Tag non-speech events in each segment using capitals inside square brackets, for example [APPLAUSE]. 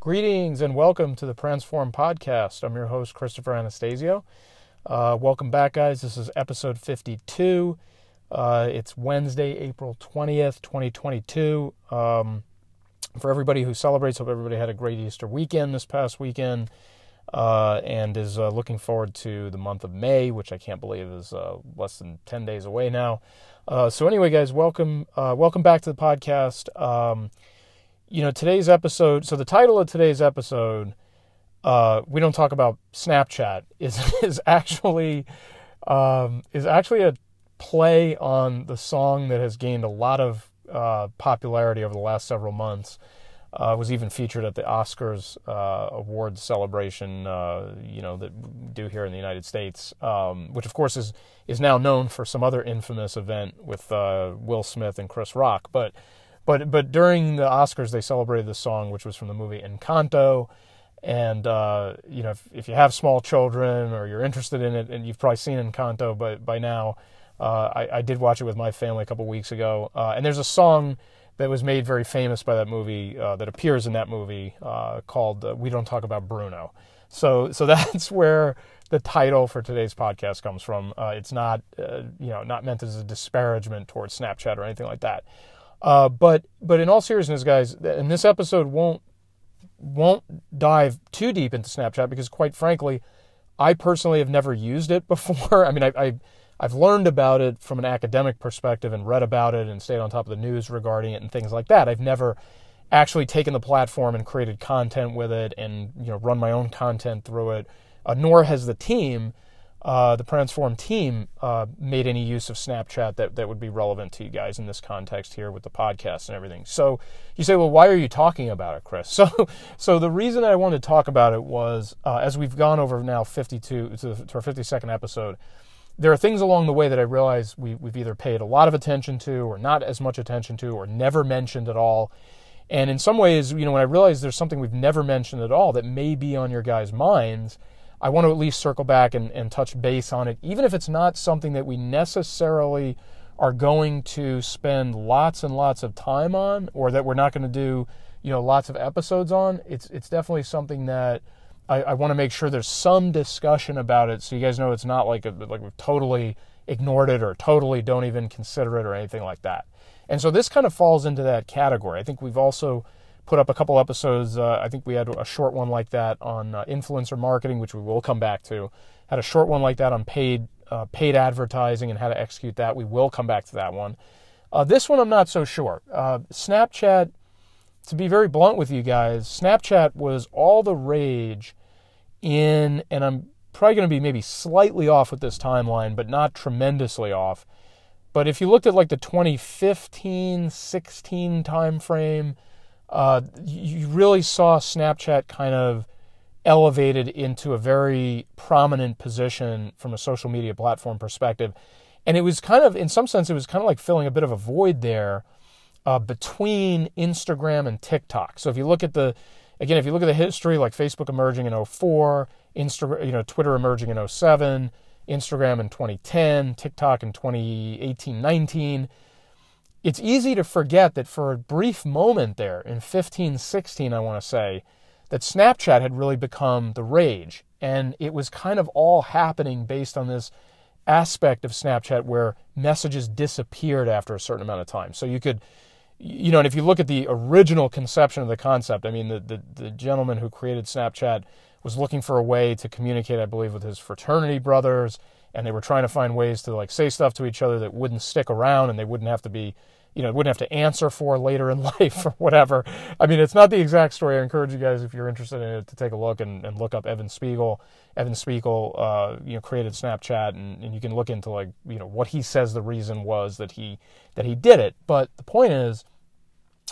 Greetings and welcome to the Transform Podcast. I'm your host, Christopher Anastasio. Uh, welcome back, guys. This is episode 52. Uh, it's Wednesday, April 20th, 2022. Um, for everybody who celebrates, hope everybody had a great Easter weekend this past weekend uh, and is uh, looking forward to the month of May, which I can't believe is uh, less than 10 days away now. Uh, so, anyway, guys, welcome, welcome back to the podcast. Um, you know, today's episode, so the title of today's episode, uh, we don't talk about Snapchat, [LAUGHS] is, is actually, um, is actually a play on the song that has gained a lot of uh, popularity over the last several months. Uh, was even featured at the Oscars uh, awards celebration, uh, you know, that we do here in the United States, um, which of course is is now known for some other infamous event with uh, Will Smith and Chris Rock. But but but during the Oscars, they celebrated the song, which was from the movie Encanto. And uh, you know, if, if, you have small children or you're interested in it, and you've probably seen Encanto, but by now, uh, I, I, did watch it with my family a couple weeks ago. Uh, and there's a song that was made very famous by that movie uh, that appears in that movie uh, called uh, "We Don't Talk About Bruno." So so [LAUGHS] that's where the title for today's podcast comes from. it's not you know not meant as a disparagement towards Snapchat or anything like that. Uh, but but in all seriousness, guys, and this episode won't won't dive too deep into Snapchat because, quite frankly, I personally have never used it [LAUGHS] before. I mean, I, I I've learned about it from an academic perspective and read about it and stayed on top of the news regarding it and things like that. I've never actually taken the platform and created content with it and you know run my own content through it. Uh, nor has the team uh, the Transform team uh, made any use of Snapchat that, that would be relevant to you guys in this context here with the podcast and everything. So you say, well, why are you talking about it, Chris? [LAUGHS] So, so the reason that I wanted to talk about it was uh, as we've gone over now 52 to, to our 52nd episode, there are things along the way that I realize we, we've either paid a lot of attention to or not as much attention to or never mentioned at all. And in some ways, you know, when I realize there's something we've never mentioned at all that may be on your guys' minds – I want to at least circle back and, and touch base on it, even if it's not something that we necessarily are going to spend lots and lots of time on, or that we're not going to do, you know, lots of episodes on. It's it's definitely something that I, I want to make sure there's some discussion about it, so you guys know it's not like a, like we've totally ignored it or totally don't even consider it or anything like that. And so this kind of falls into that category. I think we've also put up a couple episodes. Uh, I think we had a short one like that on uh, influencer marketing, which we will come back to. Had a short one like that on paid uh, paid advertising and how to execute that. We will come back to that one. Uh, this one I'm not so sure. Uh, Snapchat, to be very blunt with you guys, Snapchat was all the rage in, and I'm probably going to be maybe slightly off with this timeline, but not tremendously off. But if you looked at like the 2015 16 timeframe, uh, you really saw Snapchat kind of elevated into a very prominent position from a social media platform perspective. And it was kind of, in some sense, it was kind of like filling a bit of a void there uh, between Instagram and TikTok. So if you look at the, again, if you look at the history, like Facebook emerging in 04, Instagram, you know, Twitter emerging in 07, Instagram in 2010, TikTok in 2018, 19 it's easy to forget that for a brief moment there in 15, 16, I want to say, that Snapchat had really become the rage. And it was kind of all happening based on this aspect of Snapchat where messages disappeared after a certain amount of time. So you could, you know, and if you look at the original conception of the concept, I mean, the, the, the gentleman who created Snapchat was looking for a way to communicate, I believe, with his fraternity brothers and they were trying to find ways to like say stuff to each other that wouldn't stick around and they wouldn't have to be you know wouldn't have to answer for later in [LAUGHS] life or whatever. I mean it's not the exact story. I encourage you guys if you're interested in it to take a look and, and look up evan spiegel. Evan spiegel uh, you know created snapchat and, and you can look into like you know what he says the reason was that he that he did it. But the point is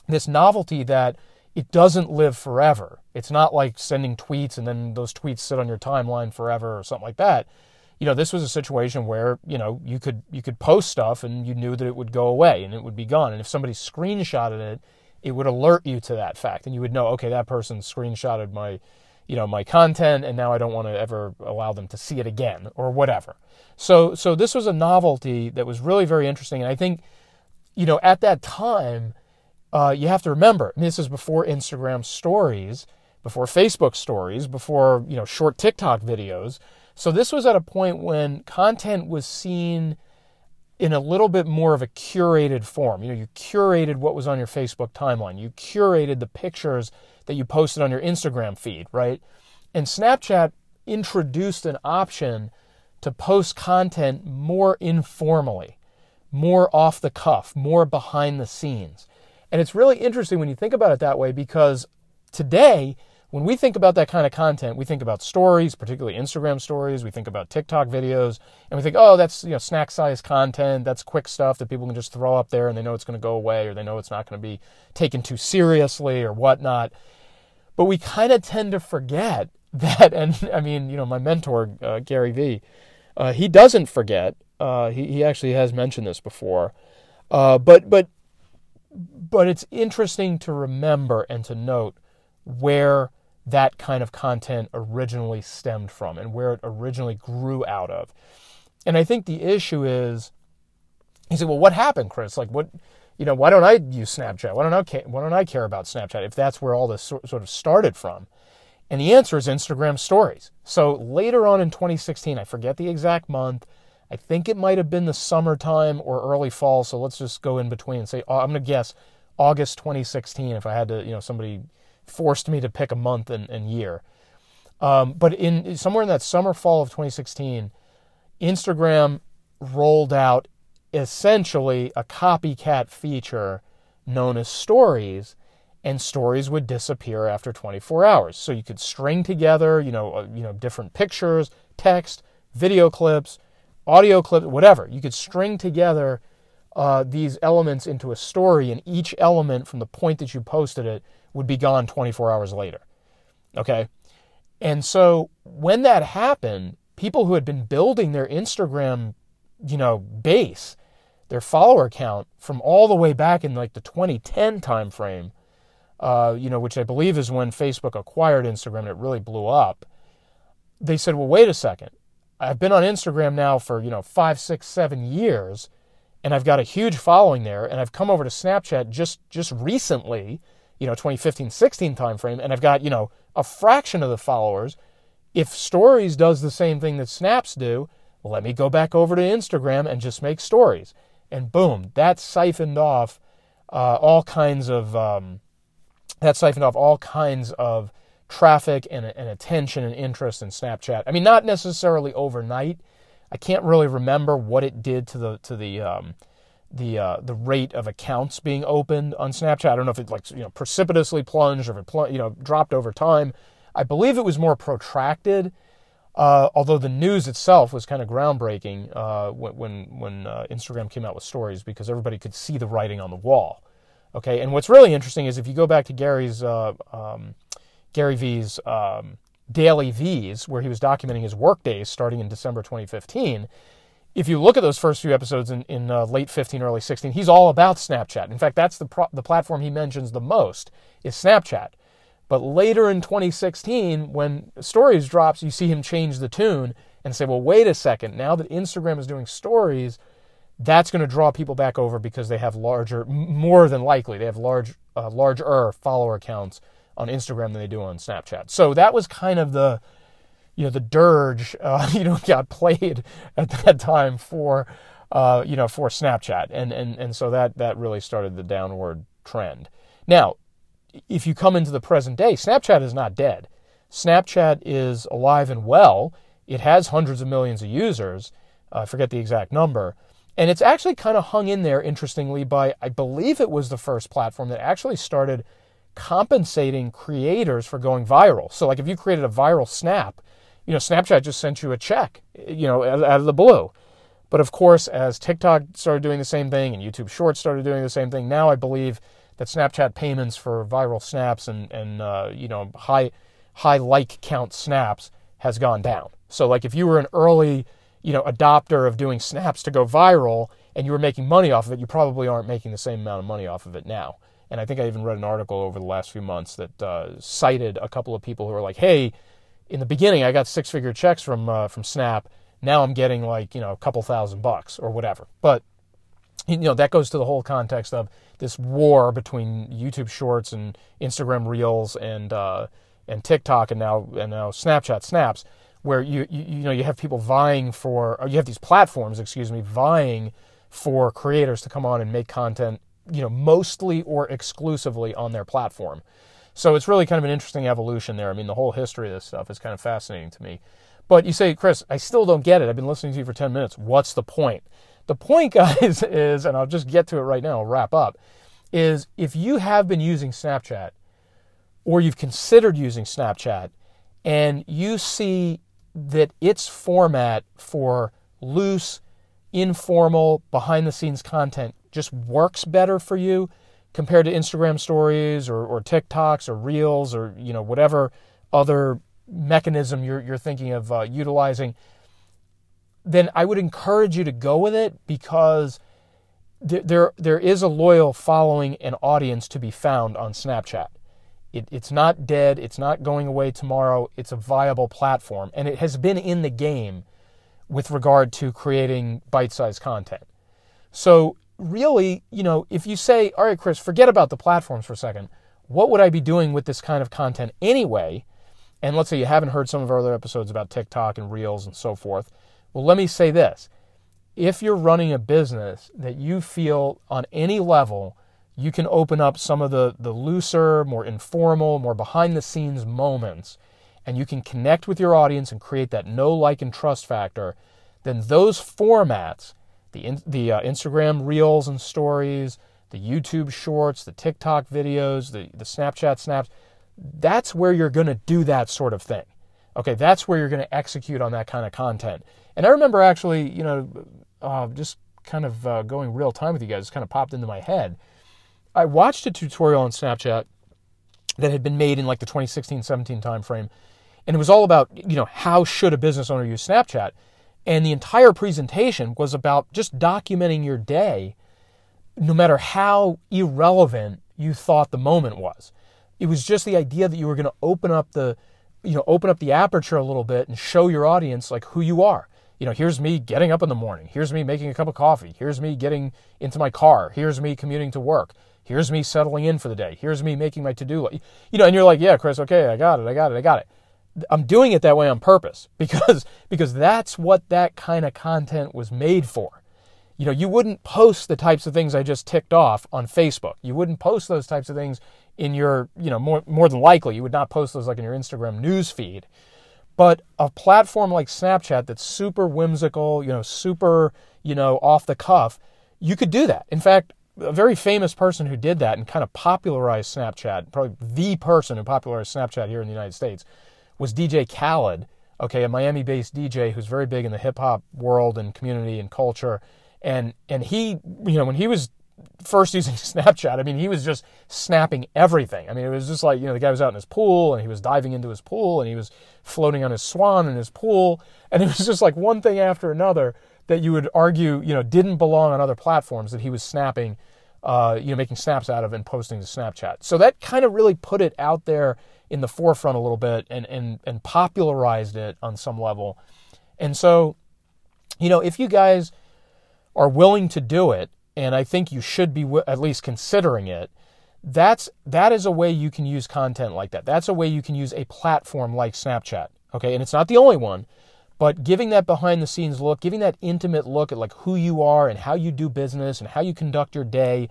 this novelty that it doesn't live forever. It's not like sending tweets and then those tweets sit on your timeline forever or something like that you know, this was a situation where, you know, you could you could post stuff and you knew that it would go away and it would be gone. And if somebody screenshotted it, it would alert you to that fact and you would know, okay, that person screenshotted my, you know, my content and now I don't want to ever allow them to see it again or whatever. So so this was a novelty that was really very interesting and I think you know, at that time, uh, you have to remember, this is before Instagram stories before Facebook stories, before, you know, short TikTok videos. So this was at a point when content was seen in a little bit more of a curated form. You know, you curated what was on your Facebook timeline. You curated the pictures that you posted on your Instagram feed, right? And Snapchat introduced an option to post content more informally, more off the cuff, more behind the scenes. And it's really interesting when you think about it that way because today, when we think about that kind of content, we think about stories, particularly Instagram stories, we think about TikTok videos, and we think, oh, that's you know snack size content, that's quick stuff that people can just throw up there and they know it's going to go away or they know it's not going to be taken too seriously or whatnot. But we kind of tend to forget [LAUGHS] that, and I mean, you know, my mentor uh, Gary Vee, uh, he doesn't forget. Uh, he he actually has mentioned this before, uh, but but but it's interesting to remember and to note where that kind of content originally stemmed from and where it originally grew out of. And I think the issue is, he said, well, what happened, Chris? Like, what, you know, why don't I use Snapchat? Why don't I, why don't I care about Snapchat if that's where all this sort of started from? And the answer is Instagram stories. So later on in 2016, I forget the exact month, I think it might have been the summertime or early fall. So let's just go in between and say, I'm going to guess August 2016 if I had to, you know, somebody forced me to pick a month and, and year. Um, but in somewhere in that summer fall of 2016, Instagram rolled out essentially a copycat feature known as stories and stories would disappear after 24 hours so you could string together you know uh, you know different pictures text video clips audio clips whatever you could string together uh, these elements into a story and each element from the point that you posted it would be gone 24 hours later. Okay? And so when that happened, people who had been building their Instagram, you know, base, their follower count from all the way back in like the 2010 timeframe, uh, you know, which I believe is when Facebook acquired Instagram and it really blew up. They said, well, wait a second. I've been on Instagram now for, you know, five, six, seven years, and I've got a huge following there, and I've come over to Snapchat just just recently you know 2015 16 timeframe and I've got you know a fraction of the followers. If stories does the same thing that snaps do let me go back over to Instagram and just make stories. And boom that siphoned off uh, all kinds of um, that siphoned off all kinds of traffic and, and attention and interest in Snapchat. I mean not necessarily overnight I can't really remember what it did to the to the um, the uh, the rate of accounts being opened on Snapchat. I don't know if it like you know precipitously plunged or if it pl- you know dropped over time. I believe it was more protracted. Uh, although the news itself was kind of groundbreaking uh, when when, uh, Instagram came out with stories because everybody could see the writing on the wall. Okay, and what's really interesting is if you go back to Gary's uh, um, Gary Vee's um, daily V's, where he was documenting his work days starting in December 2015 if you look at those first few episodes in, in uh, late 15, early 16, he's all about Snapchat. In fact, that's the, pro- the platform he mentions the most is Snapchat. But later in 2016, when Stories drops, you see him change the tune and say, well, wait a second. Now that Instagram is doing Stories, that's going to draw people back over because they have larger, more than likely, they have large, uh, larger follower accounts on Instagram than they do on Snapchat. So that was kind of the you know the dirge [LAUGHS] uh, you know got played at that time for uh, you know for Snapchat and and and so that that really started the downward trend. Now, if you come into the present day, Snapchat is not dead. Snapchat is alive and well. It has hundreds of millions of users. Uh, I forget the exact number. And it's actually kind of hung in there, interestingly, by I believe it was the first platform that actually started compensating creators for going viral. So, like if you created a viral snap, you know, Snapchat just sent you a check, you know, out of the blue. But of course, as TikTok started doing the same thing and YouTube Shorts started doing the same thing, now I believe that Snapchat payments for viral snaps and and uh, you know high high like count snaps has gone down. So like if you were an early you know adopter of doing snaps to go viral and you were making money off of it, you probably aren't making the same amount of money off of it now. And I think I even read an article over the last few months that uh, cited a couple of people who are like, "Hey, in the beginning, I got six figure checks from uh, from Snap. Now I'm getting like you know a couple thousand bucks or whatever. But you know that goes to the whole context of this war between YouTube Shorts and Instagram Reels and uh, and TikTok and now and now Snapchat snaps, where you, you you know you have people vying for, or you have these platforms, excuse me, vying for creators to come on and make content, you know, mostly or exclusively on their platform. So it's really kind of an interesting evolution there. I mean, the whole history of this stuff is kind of fascinating to me. But you say, Chris, I still don't get it. I've been listening to you for 10 minutes. What's the point? The point, [LAUGHS] guys, is, and I'll just get to it right now, I'll wrap up, is if you have been using Snapchat or you've considered using Snapchat and you see that its format for loose, informal, behind the scenes content just works better for you compared to Instagram stories or, or TikToks or Reels or you know whatever other mechanism you're, you're thinking of uh, utilizing, then I would encourage you to go with it because there, there, there is a loyal following and audience to be found on Snapchat. It, it's not dead. It's not going away tomorrow. It's a viable platform. And it has been in the game with regard to creating bite sized content. So, really, you know, if you say, all right, Chris, forget about the platforms for a second, what would I be doing with this kind of content anyway? And let's say you haven't heard some of our other episodes about TikTok and Reels and so forth. Well, let me say this. If you're running a business that you feel on any level you can open up some of the, the looser, more informal, more behind the scenes moments, and you can connect with your audience and create that know, like, and trust factor, then those formats, the, the uh, Instagram reels and stories, the YouTube shorts, the TikTok videos, the, the Snapchat snaps, that's where you're going to do that sort of thing. Okay, that's where you're going to execute on that kind of content. And I remember actually, you know, uh, just kind of uh, going real time with you guys, kind of popped into my head. I watched a tutorial on Snapchat that had been made in like the 2016-17 timeframe, and it was all about, you know, how should a business owner use Snapchat? And the entire presentation was about just documenting your day, no matter how irrelevant you thought the moment was. It was just the idea that you were going to open up the, you know, open up the aperture a little bit and show your audience like who you are. You know, here's me getting up in the morning. Here's me making a cup of coffee. Here's me getting into my car. Here's me commuting to work. Here's me settling in for the day. Here's me making my to-do list. You know, and you're like, yeah, Chris, okay, I got it. I got it. I got it. I'm doing it that way on purpose [LAUGHS] because because that's what that kind of content was made for. You know, you wouldn't post the types of things I just ticked off on Facebook. You wouldn't post those types of things in your, you know, more, more than likely, you would not post those like in your Instagram news feed. But a platform like Snapchat that's super whimsical, you know, super, you know, off the cuff, you could do that. In fact, a very famous person who did that and kind of popularized Snapchat, probably the person who popularized Snapchat here in the United States, was DJ Khaled, okay, a Miami based DJ who's very big in the hip hop world and community and culture. And and he, you know, when he was first [LAUGHS] using Snapchat, I mean, he was just snapping everything. I mean, it was just like, you know, the guy was out in his pool and he was diving into his pool and he was floating on his swan in his pool. And it was just like one thing after another that you would argue, you know, didn't belong on other platforms that he was snapping, uh, you know, making snaps out of and posting to Snapchat. So that kind of really put it out there in the forefront a little bit and, and, and popularized it on some level. And so, you know, if you guys are willing to do it, and I think you should be at least considering it. That's that is a way you can use content like that. That's a way you can use a platform like Snapchat. Okay, and it's not the only one, but giving that behind the scenes look, giving that intimate look at like who you are and how you do business and how you conduct your day,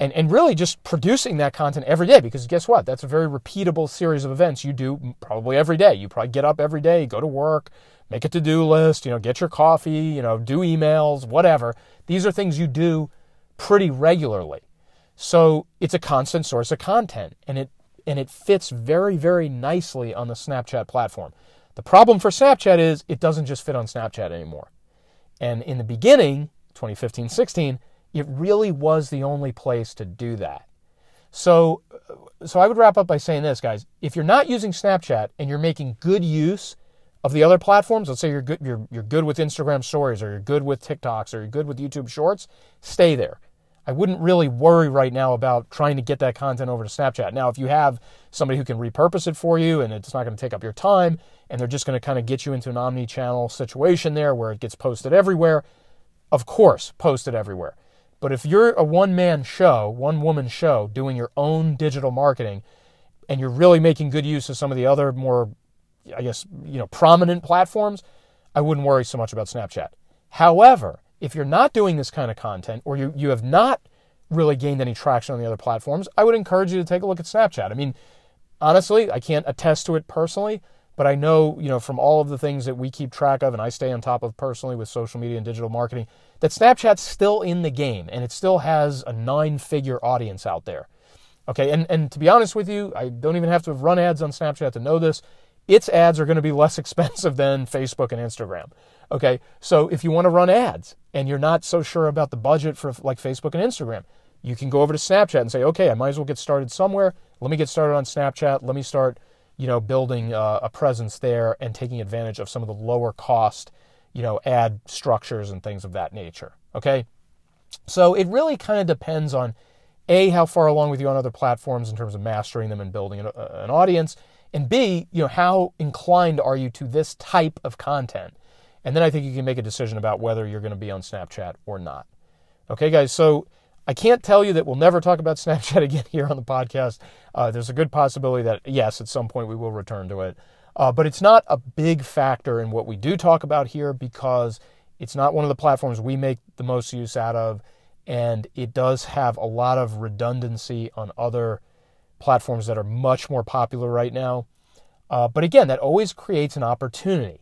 and and really just producing that content every day because guess what? That's a very repeatable series of events you do probably every day. You probably get up every day, go to work, make a to-do list, you know, get your coffee, you know, do emails, whatever. These are things you do pretty regularly. So it's a constant source of content and it and it fits very, very nicely on the Snapchat platform. The problem for Snapchat is it doesn't just fit on Snapchat anymore. And in the beginning, 2015 16, it really was the only place to do that. So, so I would wrap up by saying this, guys. If you're not using Snapchat and you're making good use of the other platforms, let's say you're good, you're, you're good with Instagram stories or you're good with TikToks or you're good with YouTube shorts, stay there. I wouldn't really worry right now about trying to get that content over to Snapchat. Now, if you have somebody who can repurpose it for you and it's not going to take up your time and they're just going to kind of get you into an omni channel situation there where it gets posted everywhere, of course, post it everywhere. But if you're a one man show, one woman show, doing your own digital marketing, and you're really making good use of some of the other more, I guess, you know, prominent platforms, I wouldn't worry so much about Snapchat. However, if you're not doing this kind of content or you, you have not really gained any traction on the other platforms, I would encourage you to take a look at Snapchat. I mean, honestly, I can't attest to it personally, but I know, you know, from all of the things that we keep track of and I stay on top of personally with social media and digital marketing, that Snapchat's still in the game and it still has a nine figure audience out there. Okay, and, and to be honest with you, I don't even have to have run ads on Snapchat to know this. Its ads are going to be [LAUGHS] less expensive than Facebook and Instagram. Okay, so if you want to run ads and you're not so sure about the budget for like Facebook and Instagram, you can go over to Snapchat and say, okay, I might as well get started somewhere. Let me get started on Snapchat. Let me start, you know, building uh, a presence there and taking advantage of some of the lower cost, you know, ad structures and things of that nature. Okay, so it really kind of depends on a, how far along with you on other platforms in terms of mastering them and building an, uh, an audience, and B, you know, how inclined are you to this type of content? And then I think you can make a decision about whether you're going to be on Snapchat or not. Okay, guys, so I can't tell you that we'll never talk about [LAUGHS] Snapchat again here on the podcast. Uh, there's a good possibility that, yes, at some point we will return to it. Uh, but it's not a big factor in what we do talk about here because it's not one of the platforms we make the most use out of and it does have a lot of redundancy on other platforms that are much more popular right now. Uh, but again, that always creates an opportunity.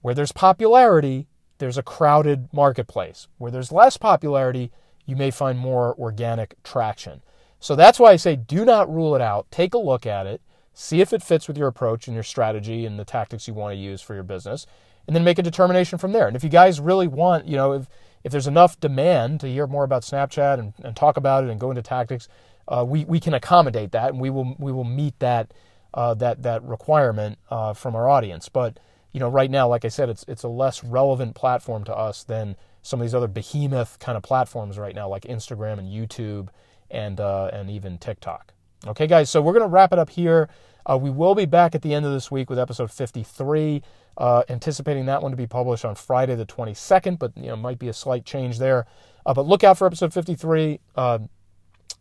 Where there's popularity, there's a crowded marketplace. Where there's less popularity, you may find more organic traction. So that's why I say do not rule it out. Take a look at it, see if it fits with your approach and your strategy and the tactics you want to use for your business, and then make a determination from there. And if you guys really want, you know, if if there's enough demand to hear more about Snapchat and, and talk about it and go into tactics, uh, we, we can accommodate that and we will we will meet that uh, that that requirement uh, from our audience. But you know, right now, like I said, it's it's a less relevant platform to us than some of these other behemoth kind of platforms right now, like Instagram and YouTube and uh, and even TikTok. Okay, guys, so we're gonna wrap it up here. Uh, we will be back at the end of this week with episode 53. Uh, anticipating that one to be published on Friday the 22nd, but you know might be a slight change there. Uh, but look out for episode 53. Uh,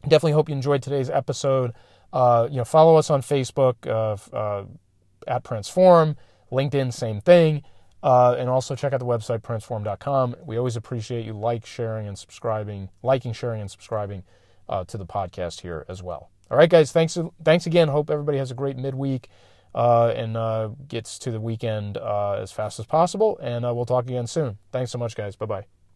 definitely hope you enjoyed today's episode. Uh, you know, follow us on Facebook uh, at Transform, LinkedIn, same thing, and also check out the website transform.com. We always appreciate you like, sharing, and subscribing, liking, sharing, and subscribing to the podcast here as well. All right, guys. Thanks. Thanks again. Hope everybody has a great midweek uh, and uh, gets to the weekend uh, as fast as possible. And uh, we'll talk again soon. Thanks so much, guys. Bye bye.